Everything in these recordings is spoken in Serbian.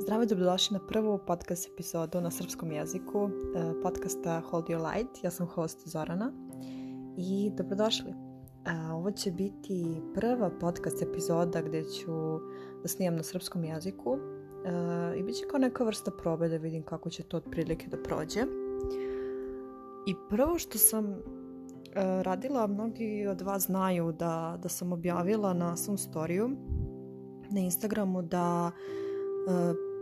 Zdravo i dobrodošli na prvu podcast epizodu na srpskom jeziku e, podcasta Hold Your Light. Ja sam host Zorana i dobrodošli. E, ovo će biti prva podcast epizoda gdje ću da snimam na srpskom jeziku e, i bit će kao neka vrsta probe da vidim kako će to otprilike da prođe. I prvo što sam radila, mnogi od vas znaju da, da sam objavila na svom storiju na Instagramu da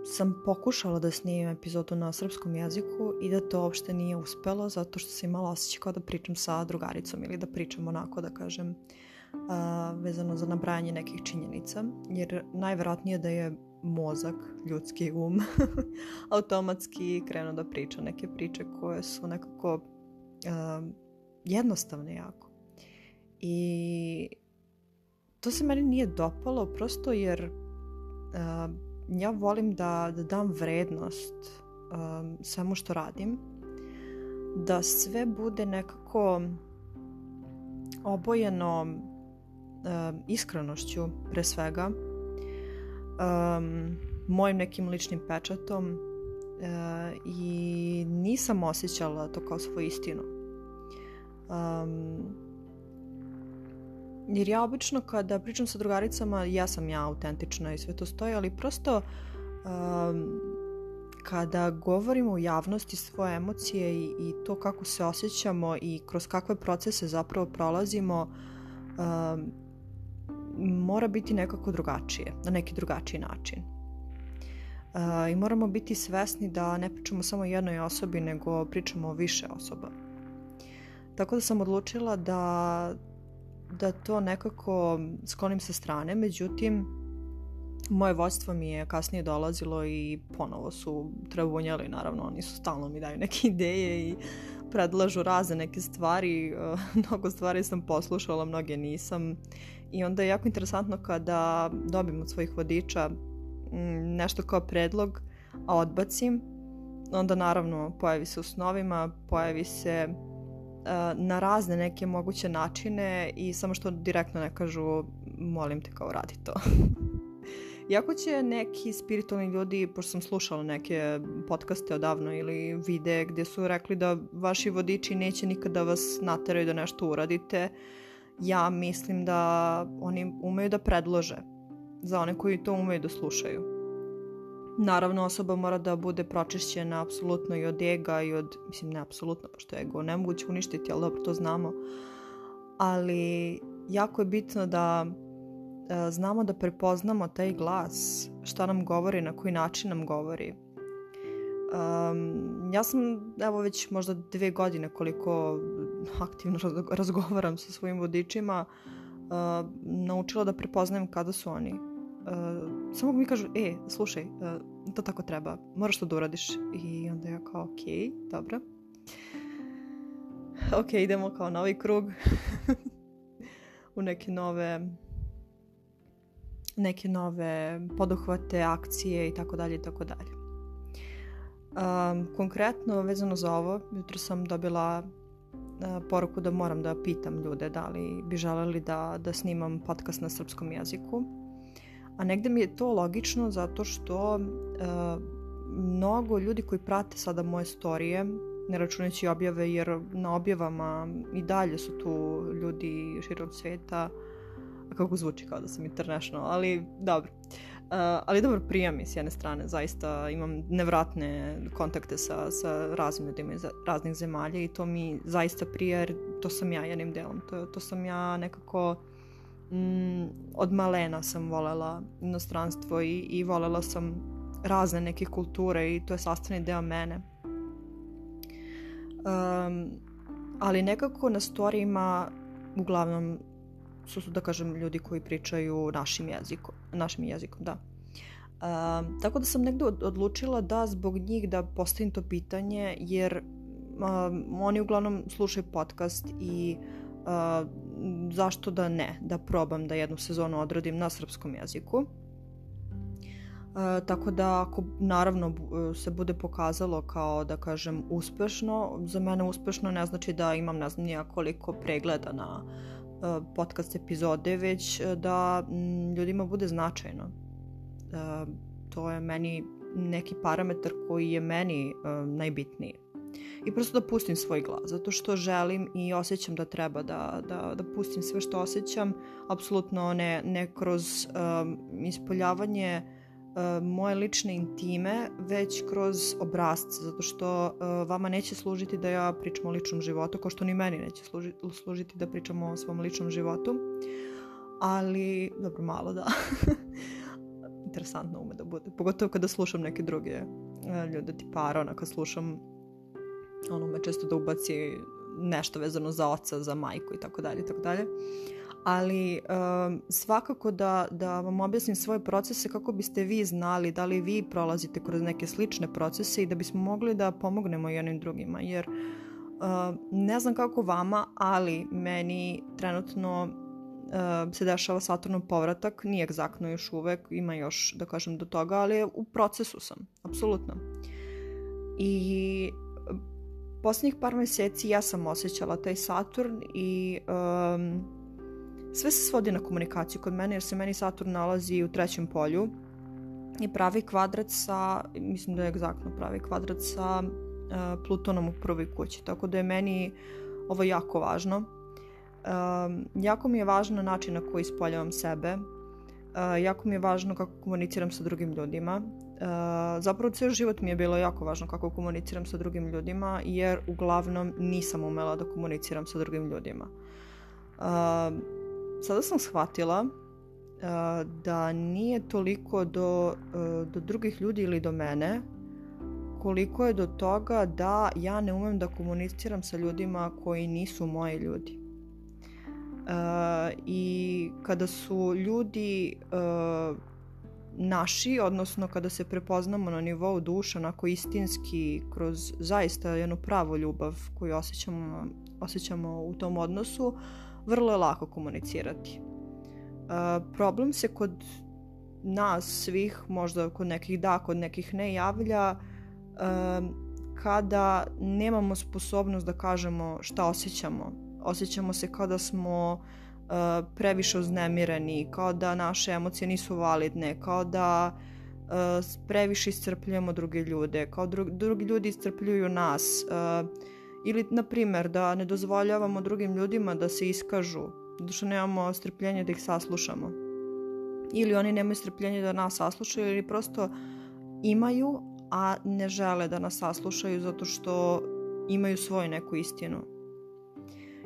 sam pokušala da snimim epizodu na srpskom jeziku i da to uopšte nije uspelo zato što sam imala osjećaj kao da pričam sa drugaricom ili da pričam onako da kažem uh, vezano za nabrajanje nekih činjenica jer najverovatnije da je mozak, ljudski um automatski krenuo da priča neke priče koje su nekako uh, jednostavne jako. I to se meni nije dopalo prosto jer uh, ja volim da, da dam vrednost um, svemu što radim da sve bude nekako obojeno um, iskrenošću pre svega um, mojim nekim ličnim pečatom uh, i nisam osjećala to kao svoju istinu. Um, jer ja obično kada pričam sa drugaricama, ja sam ja autentična i sve to stoji, ali prosto um, kada govorimo u javnosti svoje emocije i, i to kako se osjećamo i kroz kakve procese zapravo prolazimo, um, mora biti nekako drugačije, na neki drugačiji način. Uh, I moramo biti svesni da ne pričamo samo jednoj osobi, nego pričamo o više osoba. Tako da sam odlučila da da to nekako sklonim sa strane, međutim moje vodstvo mi je kasnije dolazilo i ponovo su trebunjali, naravno oni su stalno mi daju neke ideje i predlažu razne neke stvari, mnogo stvari sam poslušala, mnoge nisam. I onda je jako interesantno kada dobim od svojih vodiča mm, nešto kao predlog, a odbacim, onda naravno pojavi se u snovima, pojavi se na razne neke moguće načine i samo što direktno ne kažu molim te kao radi to. Iako će neki spiritualni ljudi, pošto sam slušala neke podcaste odavno ili vide gdje su rekli da vaši vodiči neće nikada vas nateraju da nešto uradite, ja mislim da oni umeju da predlože za one koji to umeju da slušaju. Naravno, osoba mora da bude pročišćena apsolutno i od ega i od, mislim ne apsolutno, pošto je ego nemoguće uništiti, ali dobro, to znamo. Ali jako je bitno da e, znamo da prepoznamo taj glas, šta nam govori, na koji način nam govori. Um, ja sam, evo već možda dve godine koliko aktivno razgovaram sa svojim vodičima, uh, naučila da prepoznajem kada su oni uh, samo mi kažu, e, slušaj, uh, to tako treba, moraš to da uradiš. I onda ja kao, ok, dobro. Ok, idemo kao novi krug u neke nove neke nove poduhvate, akcije i tako dalje i tako dalje. Um, konkretno vezano za ovo, jutro sam dobila uh, poruku da moram da pitam ljude da li bi želeli da, da snimam podcast na srpskom jeziku a negde mi je to logično zato što uh, mnogo ljudi koji prate sada moje storije, ne računajući objave, jer na objavama i dalje su tu ljudi širom sveta, kako zvuči kao da sam international, ali dobro. Uh, ali dobro, prija mi s jedne strane, zaista imam nevratne kontakte sa, sa raznim ljudima iz raznih zemalja i to mi zaista prija jer to sam ja jednim delom, to, to sam ja nekako mm, od malena sam volela inostranstvo i, i volela sam razne neke kulture i to je sastavni deo mene. Um, ali nekako na storijima uglavnom su, da kažem, ljudi koji pričaju našim jezikom. Našim jezikom, da. Um, tako da sam negdje odlučila da zbog njih da postavim to pitanje, jer um, oni uglavnom slušaju podcast i uh, zašto da ne, da probam da jednu sezonu odradim na srpskom jeziku. E, tako da ako naravno se bude pokazalo kao da kažem uspešno, za mene uspešno ne znači da imam ne znam nija koliko pregleda na e, podcast epizode, već da m, ljudima bude značajno. E, to je meni neki parametar koji je meni uh, najbitniji. I prosto da pustim svoj glas, zato što želim i osjećam da treba da, da, da pustim sve što osjećam, apsolutno ne, ne kroz um, ispoljavanje uh, moje lične intime, već kroz obrazce, zato što uh, vama neće služiti da ja pričam o ličnom životu, kao što ni meni neće služiti, služiti da pričamo o svom ličnom životu. Ali, dobro, malo da. Interesantno ume da bude. Pogotovo kada slušam neke druge uh, ljude, tipa Arona, kad slušam ono me često da ubaci nešto vezano za oca, za majku i tako dalje i tako dalje. Ali um, svakako da, da vam objasnim svoje procese kako biste vi znali da li vi prolazite kroz neke slične procese i da bismo mogli da pomognemo jednim drugima. Jer uh, ne znam kako vama, ali meni trenutno uh, se dešava Saturnov povratak, nije egzaktno još uvek, ima još da kažem do toga, ali u procesu sam, apsolutno. I poslednjih par meseci ja sam osjećala taj Saturn i um, sve se svodi na komunikaciju kod mene jer se meni Saturn nalazi u trećem polju i pravi kvadrat sa, mislim da je egzaktno pravi kvadrat sa uh, Plutonom u prvoj kući, tako da je meni ovo jako važno. Um, jako mi je važno način na koji ispoljavam sebe, uh, jako mi je važno kako komuniciram sa drugim ljudima, Uh, zapravo cijel život mi je bilo jako važno kako komuniciram sa drugim ljudima jer uglavnom nisam umela da komuniciram sa drugim ljudima. Uh, sada sam shvatila da nije toliko do, uh, do drugih ljudi ili do mene koliko je do toga da ja ne umem da komuniciram sa ljudima koji nisu moji ljudi. I kada su ljudi naši, odnosno kada se prepoznamo na nivou duša, onako istinski, kroz zaista jednu pravu ljubav koju osjećamo, osjećamo u tom odnosu, vrlo je lako komunicirati. Problem se kod nas svih, možda kod nekih da, kod nekih ne javlja, kada nemamo sposobnost da kažemo šta osjećamo. Osjećamo se kao da smo uh, previše uznemireni, kao da naše emocije nisu validne, kao da uh, previše iscrpljujemo druge ljude, kao dru drugi ljudi iscrpljuju nas. Uh, ili, na primer, da ne dozvoljavamo drugim ljudima da se iskažu, da što nemamo strpljenje da ih saslušamo. Ili oni nemaju strpljenje da nas saslušaju ili prosto imaju, a ne žele da nas saslušaju zato što imaju svoju neku istinu.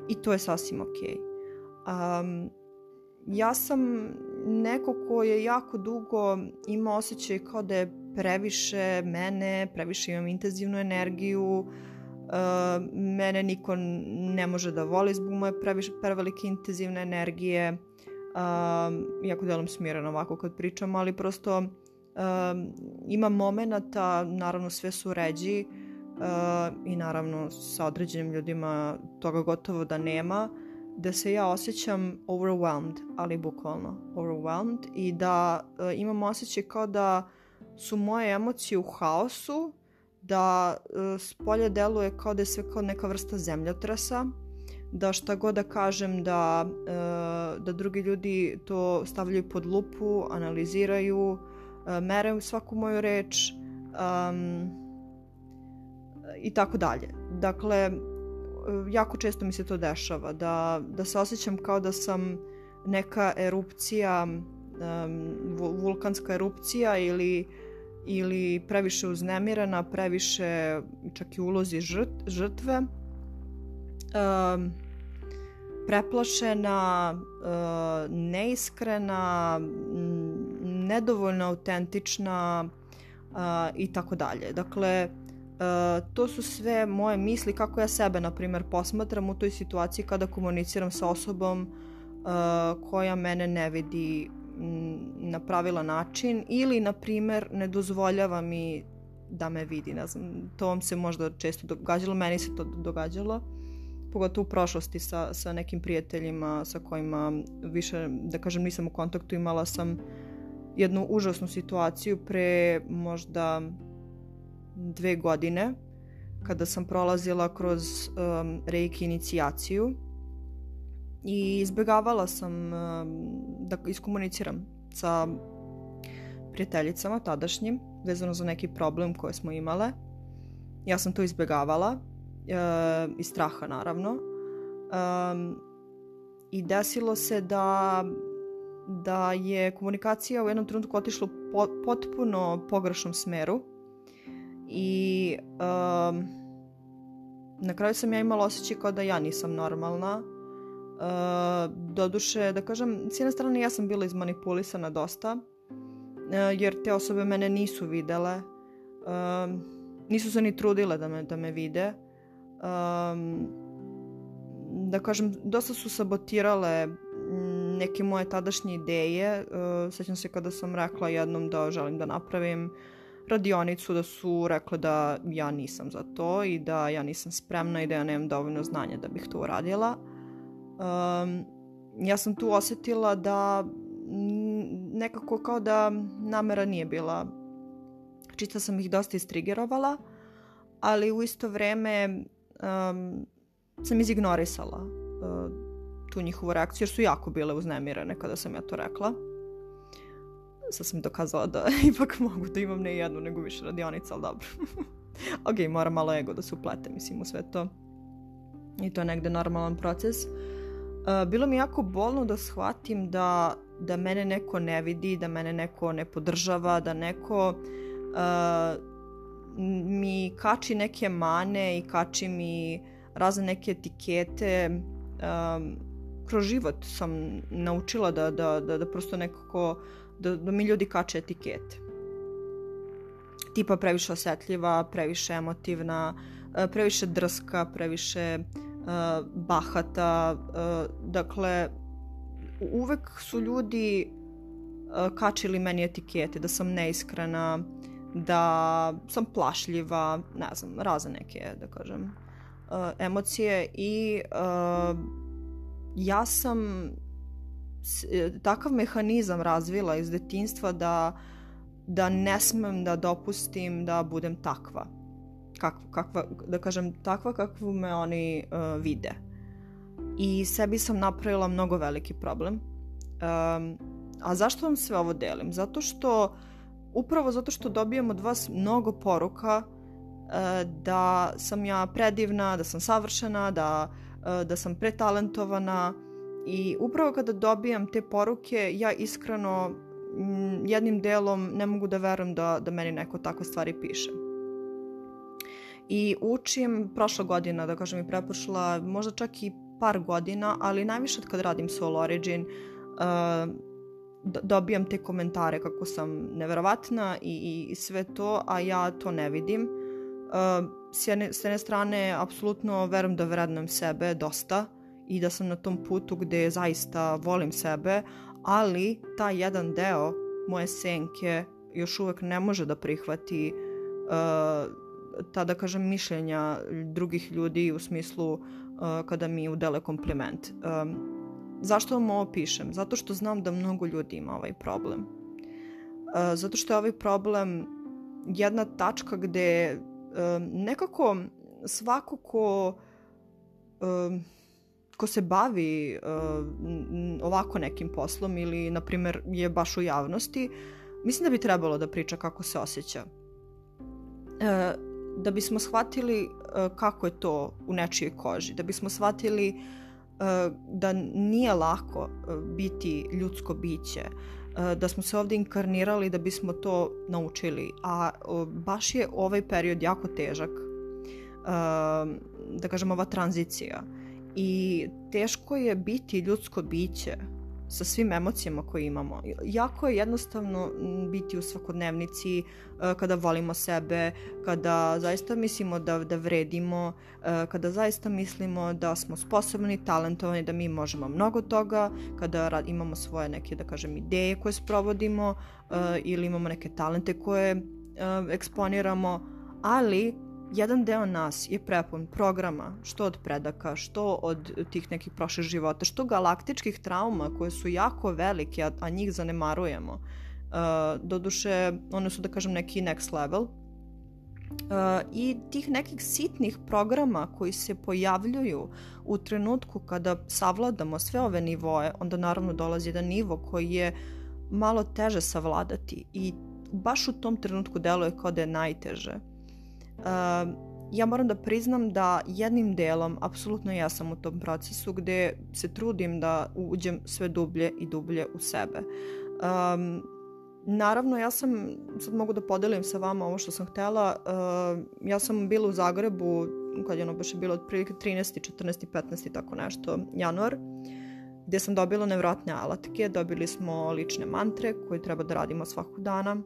I to je sasvim okej. Okay. Um, ja sam neko ko je jako dugo ima osjećaj kao da je previše mene, previše imam intenzivnu energiju, uh, mene niko ne može da voli zbog moje previše, prevelike intenzivne energije, um, iako delam smireno ovako kad pričam, ali prosto um, ima momenata, naravno sve su ređi uh, i naravno sa određenim ljudima toga gotovo da nema, da se ja osjećam overwhelmed, ali bukvalno overwhelmed i da uh, imam osjećaj kao da su moje emocije u haosu, da uh, s polja deluje kao da je sve kao neka vrsta zemljotresa, da šta god da kažem da, uh, da drugi ljudi to stavljaju pod lupu, analiziraju, meraju svaku moju reč um, i tako dalje. Dakle, jako često mi se to dešava, da, da se osjećam kao da sam neka erupcija, um, vulkanska erupcija ili, ili previše uznemirana, previše čak i ulozi žrt, žrtve, um, preplašena, uh, neiskrena, nedovoljno autentična uh, i tako dalje. Dakle, to su sve moje misli kako ja sebe, na primjer, posmatram u toj situaciji kada komuniciram sa osobom uh, koja mene ne vidi na pravilan način ili, na primjer, ne dozvoljava mi da me vidi. Ne znam, to vam se možda često događalo, meni se to događalo, pogotovo u prošlosti sa, sa nekim prijateljima sa kojima više, da kažem, nisam u kontaktu, imala sam jednu užasnu situaciju pre možda dve godine kada sam prolazila kroz um, reiki inicijaciju i izbegavala sam um, da iskomuniciram sa prijateljicama tadašnjim vezano za neki problem koje smo imale. Ja sam to izbegavala e, iz straha naravno. Um, I desilo se da da je komunikacija u jednom trenutku otišla u po, potpuno pogrešnom smeru i um, na kraju sam ja imala osjećaj kao da ja nisam normalna. Uh, doduše, da kažem, s jedne strane ja sam bila izmanipulisana dosta, uh, jer te osobe mene nisu videle, uh, nisu se ni trudile da me, da me vide. Um, da kažem, dosta su sabotirale neke moje tadašnje ideje. Uh, sećam se kada sam rekla jednom da želim da napravim radionicu, da su rekla da ja nisam za to i da ja nisam spremna i da ja nemam dovoljno znanja da bih to uradila. Um, ja sam tu osetila da nekako kao da namera nije bila čista sam ih dosta istrigerovala, ali u isto vreme um, sam izignorisala uh, tu njihovu reakciju, jer su jako bile uznemirene kada sam ja to rekla. Sad sam dokazala da ipak mogu da imam ne jednu, nego više radionica, ali dobro. ok, mora malo ego da se uplete, mislim, u sve to. I to je negde normalan proces. Uh, bilo mi jako bolno da shvatim da, da mene neko ne vidi, da mene neko ne podržava, da neko uh, mi kači neke mane i kači mi razne neke etikete um, kroz život sam naučila da, da, da, da prosto nekako, da, da mi ljudi kače etikete. Tipa previše osetljiva, previše emotivna, e, previše drska, previše uh, bahata. Uh, dakle, uvek su ljudi uh, kačili meni etikete, da sam neiskrena, da sam plašljiva, ne znam, razne neke, da kažem, uh, emocije i uh, ja sam takav mehanizam razvila iz detinstva da, da ne smem da dopustim da budem takva. Kak, kakva, da kažem, takva kakvu me oni uh, vide. I sebi sam napravila mnogo veliki problem. Um, a zašto vam sve ovo delim? Zato što, upravo zato što dobijam od vas mnogo poruka uh, da sam ja predivna, da sam savršena, da da sam pretalentovana i upravo kada dobijam te poruke ja iskreno mm, jednim delom ne mogu da verujem da, da meni neko takve stvari piše. I učim prošla godina, da kažem i prepošla, možda čak i par godina, ali najviše kad radim Soul Origin, uh, dobijam te komentare kako sam neverovatna i, i sve to, a ja to ne vidim. Uh, s jedne, s jedne strane, apsolutno verujem da vrednujem sebe dosta i da sam na tom putu gde zaista volim sebe, ali taj jedan deo moje senke još uvek ne može da prihvati uh, ta, da kažem, mišljenja drugih ljudi u smislu uh, kada mi udele kompliment. Um, zašto vam ovo pišem? Zato što znam da mnogo ljudi ima ovaj problem. Uh, zato što je ovaj problem jedna tačka gde nekako svako ko ko se bavi ovako nekim poslom ili na primjer je baš u javnosti mislim da bi trebalo da priča kako se osjeća. E, da bismo shvatili e, kako je to u nečijoj koži da bismo shvatili e, da nije lako biti ljudsko biće Eh, da smo se ovde inkarnirali da bismo to naučili, a baš je ovaj period jako težak, da kažem ova tranzicija i teško je biti ljudsko biće sa svim emocijama koje imamo. Jako je jednostavno biti u svakodnevnici e, kada volimo sebe, kada zaista mislimo da, da vredimo, e, kada zaista mislimo da smo sposobni, talentovani, da mi možemo mnogo toga, kada imamo svoje neke, da kažem, ideje koje sprovodimo e, ili imamo neke talente koje eksponiramo, ali jedan deo nas je prepun programa, što od predaka, što od tih nekih prošlih života, što galaktičkih trauma koje su jako velike, a, a njih zanemarujemo. Uh, doduše, one su da kažem neki next level. Uh, I tih nekih sitnih programa koji se pojavljuju u trenutku kada savladamo sve ove nivoe, onda naravno dolazi jedan nivo koji je malo teže savladati i baš u tom trenutku deluje kao da je najteže. Ja moram da priznam da jednim delom apsolutno ja sam u tom procesu gde se trudim da uđem sve dublje i dublje u sebe. Um, naravno, ja sam, sad mogu da podelim sa vama ovo što sam htela, uh, ja sam bila u Zagrebu kad je ono baš bilo otprilike 13. 14. 15. tako nešto, januar, gde sam dobila nevratne alatke, dobili smo lične mantre koje treba da radimo svakog dana,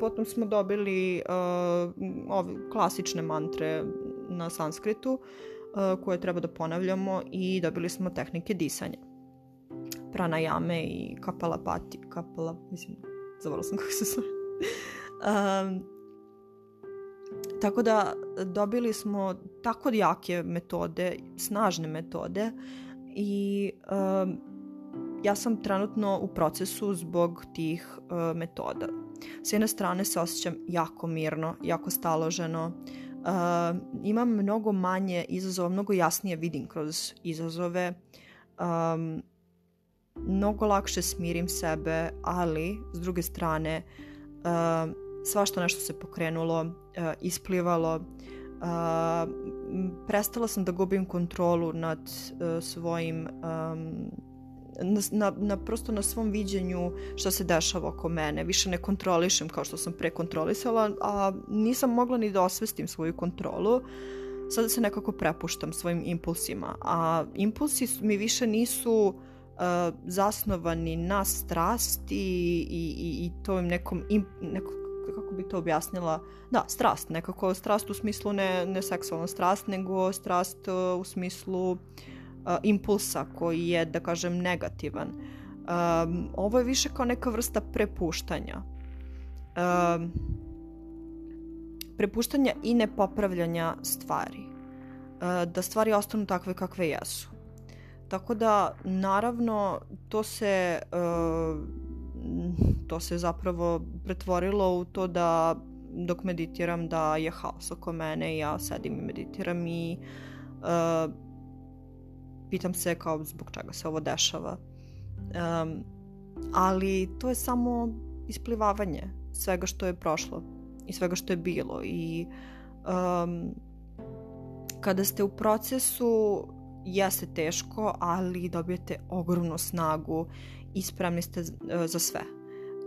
potom smo dobili uh, ove klasične mantre na sanskritu uh, koje treba da ponavljamo i dobili smo tehnike disanja. Pranajame i kapalapati, kapala, mislim, zavala sam kako se zove. um, tako da dobili smo tako jake metode, snažne metode i um, ja sam trenutno u procesu zbog tih uh, metoda. S jedne strane se osjećam jako mirno, jako staloženo, uh, imam mnogo manje izazova, mnogo jasnije vidim kroz izazove, um, mnogo lakše smirim sebe, ali s druge strane uh, svašta nešto se pokrenulo, uh, isplivalo, uh, prestala sam da gubim kontrolu nad uh, svojim um, na, na, na prosto na svom viđenju šta se dešava oko mene. Više ne kontrolišem kao što sam pre kontrolisala, a nisam mogla ni da osvestim svoju kontrolu. Sada se nekako prepuštam svojim impulsima, a impulsi mi više nisu uh, zasnovani na strasti i, i, i tom nekom, imp, neko, kako bi to objasnila, da, strast, nekako strast u smislu ne, ne seksualna strast, nego strast uh, u smislu uh, impulsa koji je, da kažem, negativan. Um, ovo je više kao neka vrsta prepuštanja. Um, prepuštanja i nepopravljanja stvari. Uh, da stvari ostanu takve kakve jesu. Tako da, naravno, to se, uh, to se zapravo pretvorilo u to da dok meditiram da je haos oko mene i ja sedim i meditiram i uh, pitam se kao zbog čega se ovo dešava. Um, ali to je samo isplivavanje svega što je prošlo i svega što je bilo i um, kada ste u procesu jeste teško, ali dobijete ogromnu snagu i spremni ste za sve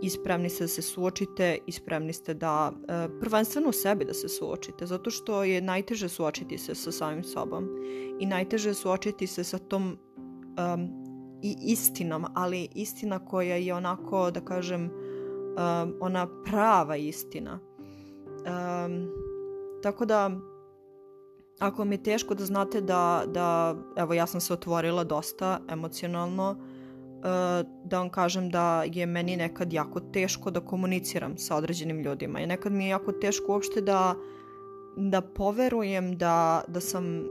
i spremni ste da se suočite i spremni ste da e, prvenstveno u sebi da se suočite zato što je najteže suočiti se sa samim sobom i najteže suočiti se sa tom um, i istinom, ali istina koja je onako da kažem um, ona prava istina. Um, tako da ako mi je teško da znate da, da evo ja sam se otvorila dosta emocionalno da vam kažem da je meni nekad jako teško da komuniciram sa određenim ljudima i nekad mi je jako teško uopšte da da poverujem da, da sam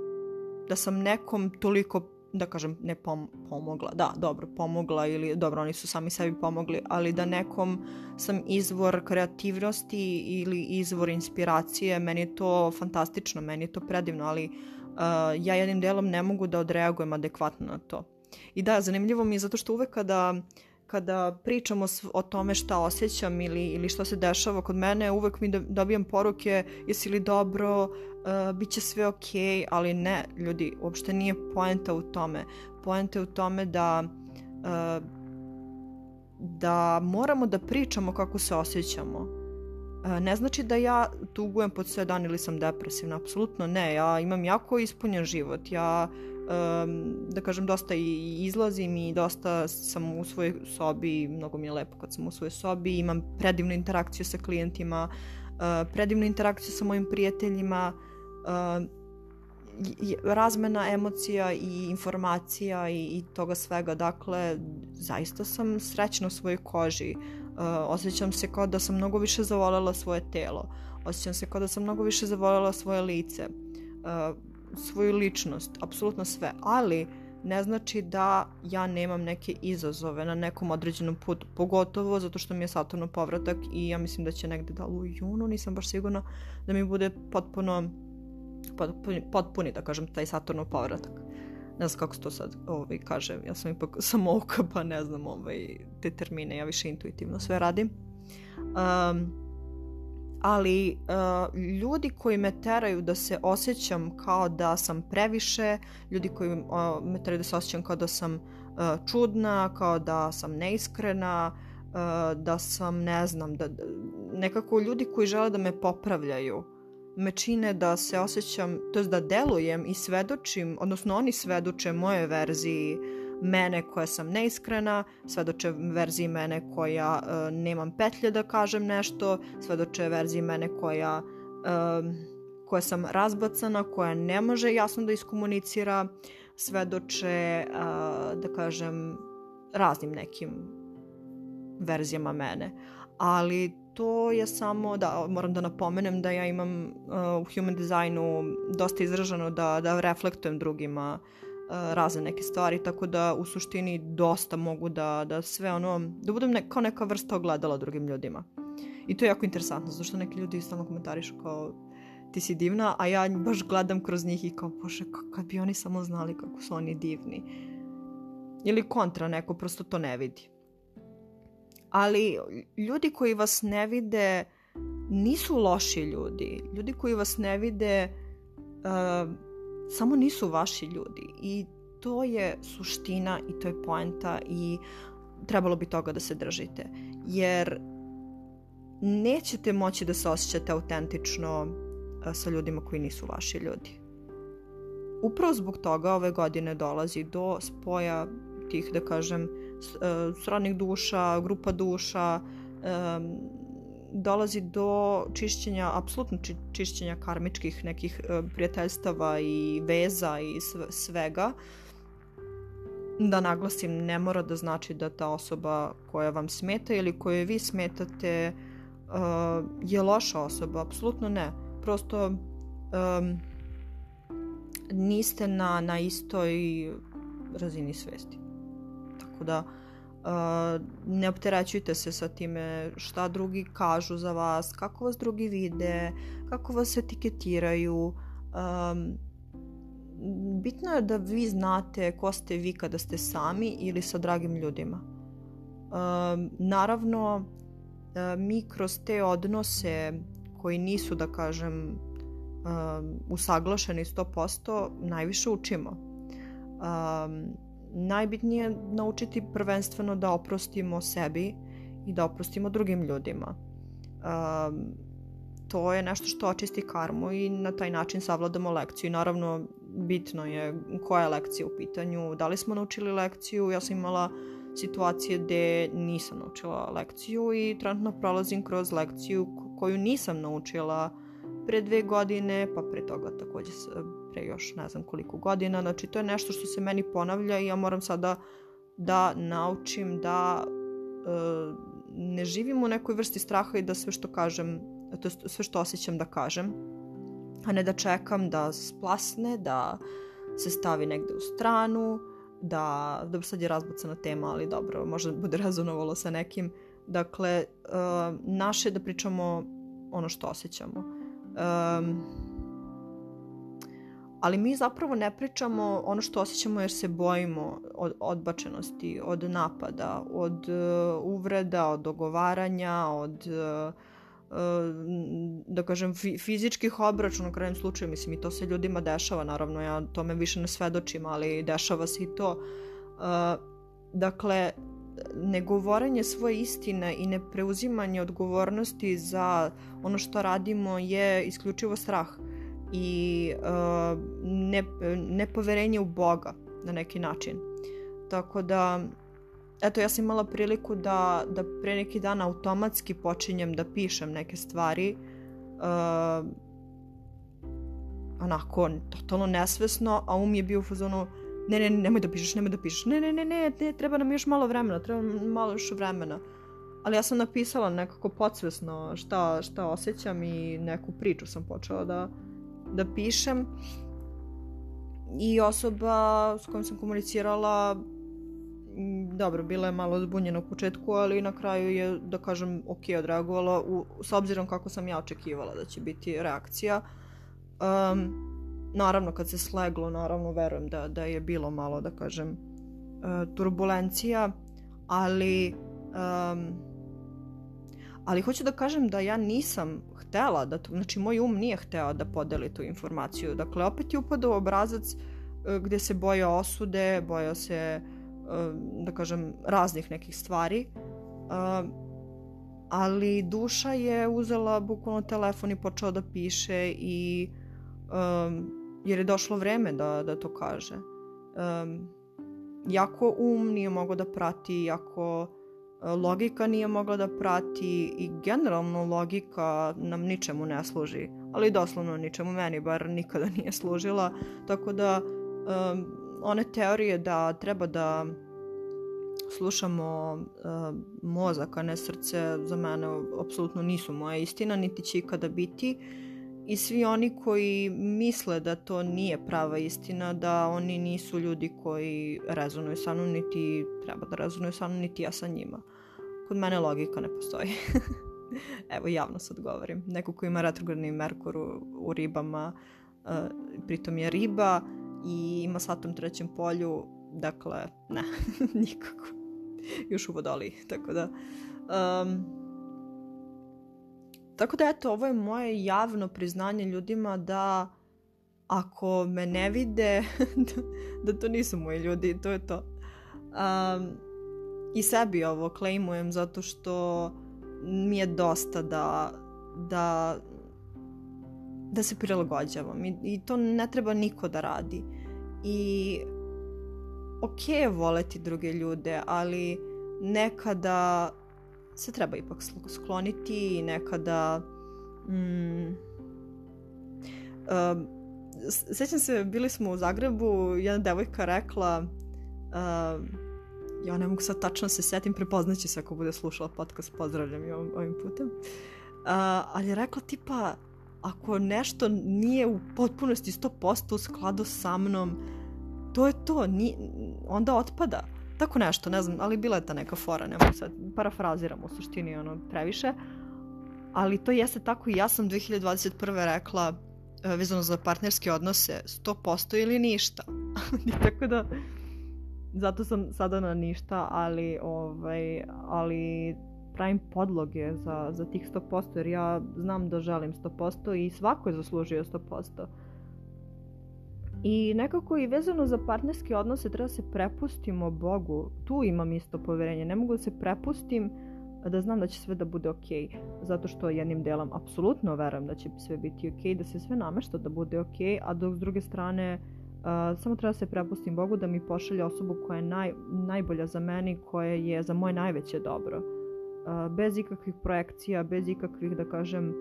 da sam nekom toliko da kažem ne pom pomogla, da dobro pomogla ili dobro oni su sami sebi pomogli, ali da nekom sam izvor kreativnosti ili izvor inspiracije, meni je to fantastično, meni je to predivno, ali uh, ja jednim delom ne mogu da odreagujem adekvatno na to I da, zanimljivo mi je zato što uvek kada kada pričamo o tome šta osjećam ili, ili što se dešava kod mene, uvek mi dobijam poruke jesi li dobro, uh, bit će sve ok, ali ne, ljudi, uopšte nije poenta u tome. Poenta je u tome da uh, da moramo da pričamo kako se osjećamo. Uh, ne znači da ja tugujem pod sve dan ili sam depresivna, apsolutno ne. Ja imam jako ispunjen život. Ja da kažem, dosta i izlazim i dosta sam u svojoj sobi, mnogo mi je lepo kad sam u svojoj sobi, imam predivnu interakciju sa klijentima, uh, predivnu interakciju sa mojim prijateljima, uh, razmena emocija i informacija i, i toga svega. Dakle, zaista sam srećna u svojoj koži. Uh, osjećam se kao da sam mnogo više zavoljela svoje telo. Osjećam se kao da sam mnogo više zavoljela svoje lice. Uh, svoju ličnost, apsolutno sve, ali ne znači da ja nemam neke izazove na nekom određenom putu, pogotovo zato što mi je Saturno povratak i ja mislim da će negde da u junu, nisam baš sigurna, da mi bude potpuno potpuni, potpuni da kažem, taj Saturno povratak. ne znam kako se to sad ovaj, kaže, ja sam ipak samouka pa ne znam ovaj, te termine, ja više intuitivno sve radim. Um, ali uh, ljudi koji me teraju da se osjećam kao da sam previše, ljudi koji uh, me teraju da se osjećam kao da sam uh, čudna, kao da sam neiskrena, uh, da sam, ne znam, da, nekako ljudi koji žele da me popravljaju me čine da se osjećam, to da delujem i svedočim, odnosno oni svedoče moje verziji mene koja sam neiskrena, svedoče verziji mene koja uh, nemam petlje da kažem nešto, svedoče verziji mene koja uh, koja sam razbacana, koja ne može jasno da iskomunicira, svedoče, uh, da kažem, raznim nekim verzijama mene. Ali to je samo, da, moram da napomenem da ja imam uh, u human designu dosta izraženo da, da reflektujem drugima uh, razne neke stvari, tako da u suštini dosta mogu da, da sve ono, da budem ne, kao neka vrsta ogledala drugim ljudima. I to je jako interesantno, zato što neki ljudi stalno komentarišu kao ti si divna, a ja baš gledam kroz njih i kao, bože, kad bi oni samo znali kako su oni divni. Ili kontra, neko prosto to ne vidi ali ljudi koji vas ne vide nisu loši ljudi. Ljudi koji vas ne vide uh, samo nisu vaši ljudi i to je suština i to je poenta i trebalo bi toga da se držite. Jer nećete moći da se osjećate autentično uh, sa ljudima koji nisu vaši ljudi. Upravo zbog toga ove godine dolazi do spoja tih, da kažem, E, srodnih duša, grupa duša, dolazi do čišćenja, apsolutno čišćenja karmičkih nekih e, prijateljstava i veza i svega. Da naglasim, ne mora da znači da ta osoba koja vam smeta ili koje vi smetate e, je loša osoba, apsolutno ne. Prosto um, niste na, na istoj razini svesti. Tako da ne opterećujte se sa time šta drugi kažu za vas, kako vas drugi vide, kako vas etiketiraju. Um, bitno je da vi znate ko ste vi kada ste sami ili sa dragim ljudima. Um, naravno, mi kroz te odnose koji nisu, da kažem, um, usaglašeni 100%, najviše učimo. Um, najbitnije je naučiti prvenstveno da oprostimo sebi i da oprostimo drugim ljudima. Um, to je nešto što očisti karmu i na taj način savladamo lekciju. Naravno, bitno je koja je lekcija u pitanju, da li smo naučili lekciju. Ja sam imala situacije gde nisam naučila lekciju i trenutno prolazim kroz lekciju koju nisam naučila pre dve godine, pa pre toga takođe pre još ne znam koliko godina. Znači to je nešto što se meni ponavlja i ja moram sada da naučim da e, ne živim u nekoj vrsti straha i da sve što kažem, to sve što osjećam da kažem, a ne da čekam da splasne, da se stavi negde u stranu, da, dobro sad je razbacana tema, ali dobro, možda bude rezonovalo sa nekim. Dakle, uh, naše da pričamo ono što osjećamo. Um, ali mi zapravo ne pričamo ono što osjećamo jer se bojimo od odbačenosti, od napada, od uh, uvreda, od dogovaranja, od uh, da kažem fizičkih obračuna u krajem slučaju, mislim i to se ljudima dešava, naravno ja tome više ne svedočim, ali dešava se i to. Uh, dakle, negovorenje svoje istine i nepreuzimanje odgovornosti za ono što radimo je isključivo strah i uh, ne, nepoverenje u Boga na neki način. Tako da, eto, ja sam imala priliku da, da pre neki dan automatski počinjem da pišem neke stvari uh, onako, totalno nesvesno, a um je bio u fazonu ne, ne, nemoj da pišeš, nemoj da pišeš, ne, ne, ne, ne, ne, treba nam još malo vremena, treba nam malo još vremena. Ali ja sam napisala nekako podsvesno šta, šta osjećam i neku priču sam počela da, da pišem i osoba s kojom sam komunicirala dobro, bila je malo zbunjena u početku, ali na kraju je, da kažem, ok odreagovala u, s obzirom kako sam ja očekivala da će biti reakcija. Um, naravno kad se sleglo, naravno verujem da, da je bilo malo, da kažem, uh, turbulencija, ali um, ali hoću da kažem da ja nisam htela da to, znači moj um nije hteo da podeli tu informaciju. Dakle, opet je upadao obrazac uh, gde se boja osude, boja se, uh, da kažem, raznih nekih stvari. Uh, ali duša je uzela bukvalno telefon i počela da piše i jer je došlo vreme da, da to kaže. Jako um nije mogao da prati, jako e, logika nije mogla da prati i generalno logika nam ničemu ne služi, ali doslovno ničemu meni bar nikada nije služila, tako da um, one teorije da treba da slušamo uh, mozak, a ne srce, za mene apsolutno nisu moja istina, niti će ikada biti. I svi oni koji misle da to nije prava istina, da oni nisu ljudi koji rezonuju sa mnom, niti treba da rezonuju sa mnom, niti ja sa njima. Kod mene logika ne postoji. Evo, javno sad govorim. Neko ko ima retrogradni Merkur u, u ribama, uh, pritom je riba i ima Saturn trećem polju, dakle, ne, nikako. još u vodoli, tako da... Um, tako da eto, ovo je moje javno priznanje ljudima da ako me ne vide, da, to nisu moji ljudi, to je to. Um, I sebi ovo klejmujem zato što mi je dosta da, da, da se prilagođavam I, i to ne treba niko da radi. I ok je voleti druge ljude, ali nekada se treba ipak skloniti i nekada mm, uh, sećam se, bili smo u Zagrebu, jedna devojka rekla uh, ja ne mogu sad tačno se setim, prepoznaće se ako bude slušala podcast, pozdravljam i ovim, ovim putem. Uh, ali je rekla tipa, ako nešto nije u potpunosti 100% u skladu sa mnom, to je to, ni, onda otpada. Tako nešto, ne znam, ali bila je ta neka fora, ne mogu sad, parafraziram u suštini ono previše, ali to jeste tako i ja sam 2021. rekla e, vezano za partnerske odnose 100% ili ništa. Tako da zato sam sada na ništa, ali ovaj ali pravim podloge za, za tih 100% jer ja znam da želim 100% i svako je zaslužio 100%. I nekako i vezano za partnerske odnose treba se prepustimo Bogu. Tu imam isto poverenje. Ne mogu da se prepustim da znam da će sve da bude ok. Zato što jednim delom apsolutno verujem da će sve biti ok, da se sve namešta da bude ok, a dok s druge strane uh, samo treba da se prepustim Bogu da mi pošalje osobu koja je naj, najbolja za meni, koja je za moje najveće dobro. Uh, bez ikakvih projekcija, bez ikakvih, da kažem,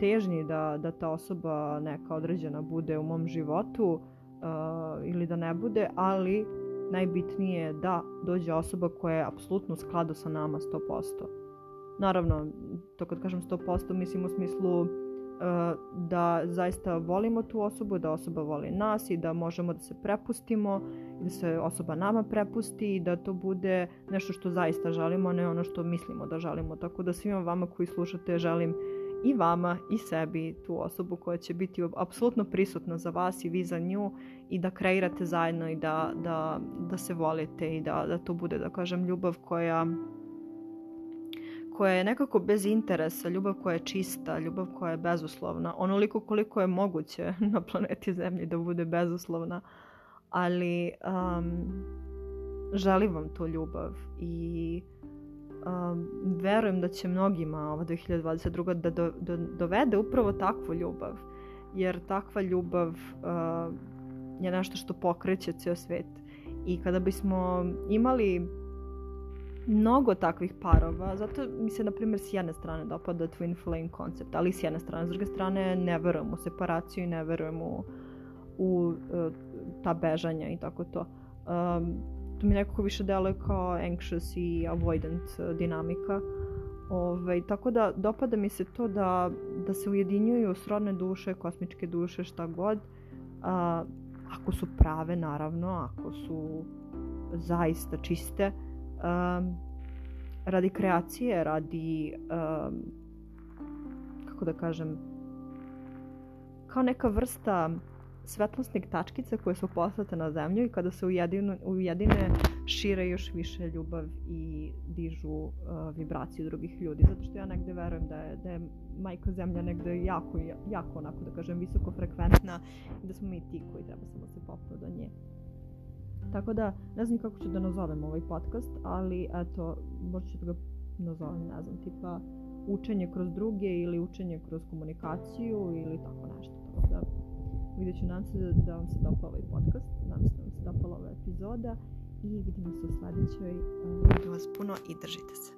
težnji da, da ta osoba neka određena bude u mom životu uh, ili da ne bude, ali najbitnije je da dođe osoba koja je apsolutno u skladu sa nama 100%. Naravno, to kad kažem 100% mislim u smislu uh, da zaista volimo tu osobu, da osoba voli nas i da možemo da se prepustimo i da se osoba nama prepusti i da to bude nešto što zaista želimo, a ne ono što mislimo da želimo. Tako da svima vama koji slušate želim i vama i sebi tu osobu koja će biti apsolutno prisutna za vas i vi za nju i da kreirate zajedno i da, da, da se volite i da, da to bude, da kažem, ljubav koja koja je nekako bez interesa, ljubav koja je čista, ljubav koja je bezuslovna, onoliko koliko je moguće na planeti Zemlji da bude bezuslovna, ali um, želim vam tu ljubav i verujem da će mnogima ova 2022. da do, do, dovede upravo takvu ljubav. Jer takva ljubav uh, je nešto što pokreće ceo svet. I kada bismo imali mnogo takvih parova, zato mi se, na primjer, s jedne strane dopada Twin Flame koncept, ali s jedne strane, s druge strane, ne verujem u separaciju i ne verujem u, u uh, ta bežanja i tako to. Um, to mi nekako više deluje kao anxious i avoidant e, dinamika. Ove, ovaj, tako da dopada mi se to da, da se ujedinjuju srodne duše, kosmičke duše, šta god. A, ako su prave, naravno, ako su zaista čiste. A, radi kreacije, radi a, kako da kažem kao neka vrsta svetlosnih tačkica koje su poslate na zemlju i kada se ujedinu, ujedine šire još više ljubav i dižu uh, vibraciju drugih ljudi. Zato što ja negde verujem da je, da je majka zemlja negde jako, jako onako da kažem visoko frekventna i da smo mi ti koji treba samo se popnu do nje. Tako da, ne znam kako ću da nazovem ovaj podcast, ali eto, možda ću da ga nazovem, ne znam, tipa učenje kroz druge ili učenje kroz komunikaciju ili tako nešto. Tako da, vidjet ću, nam se da, vam se dopao ovaj podcast, nam se da vam se dopala ova epizoda i vidimo se u sledećoj. Ljubim vas puno i držite se.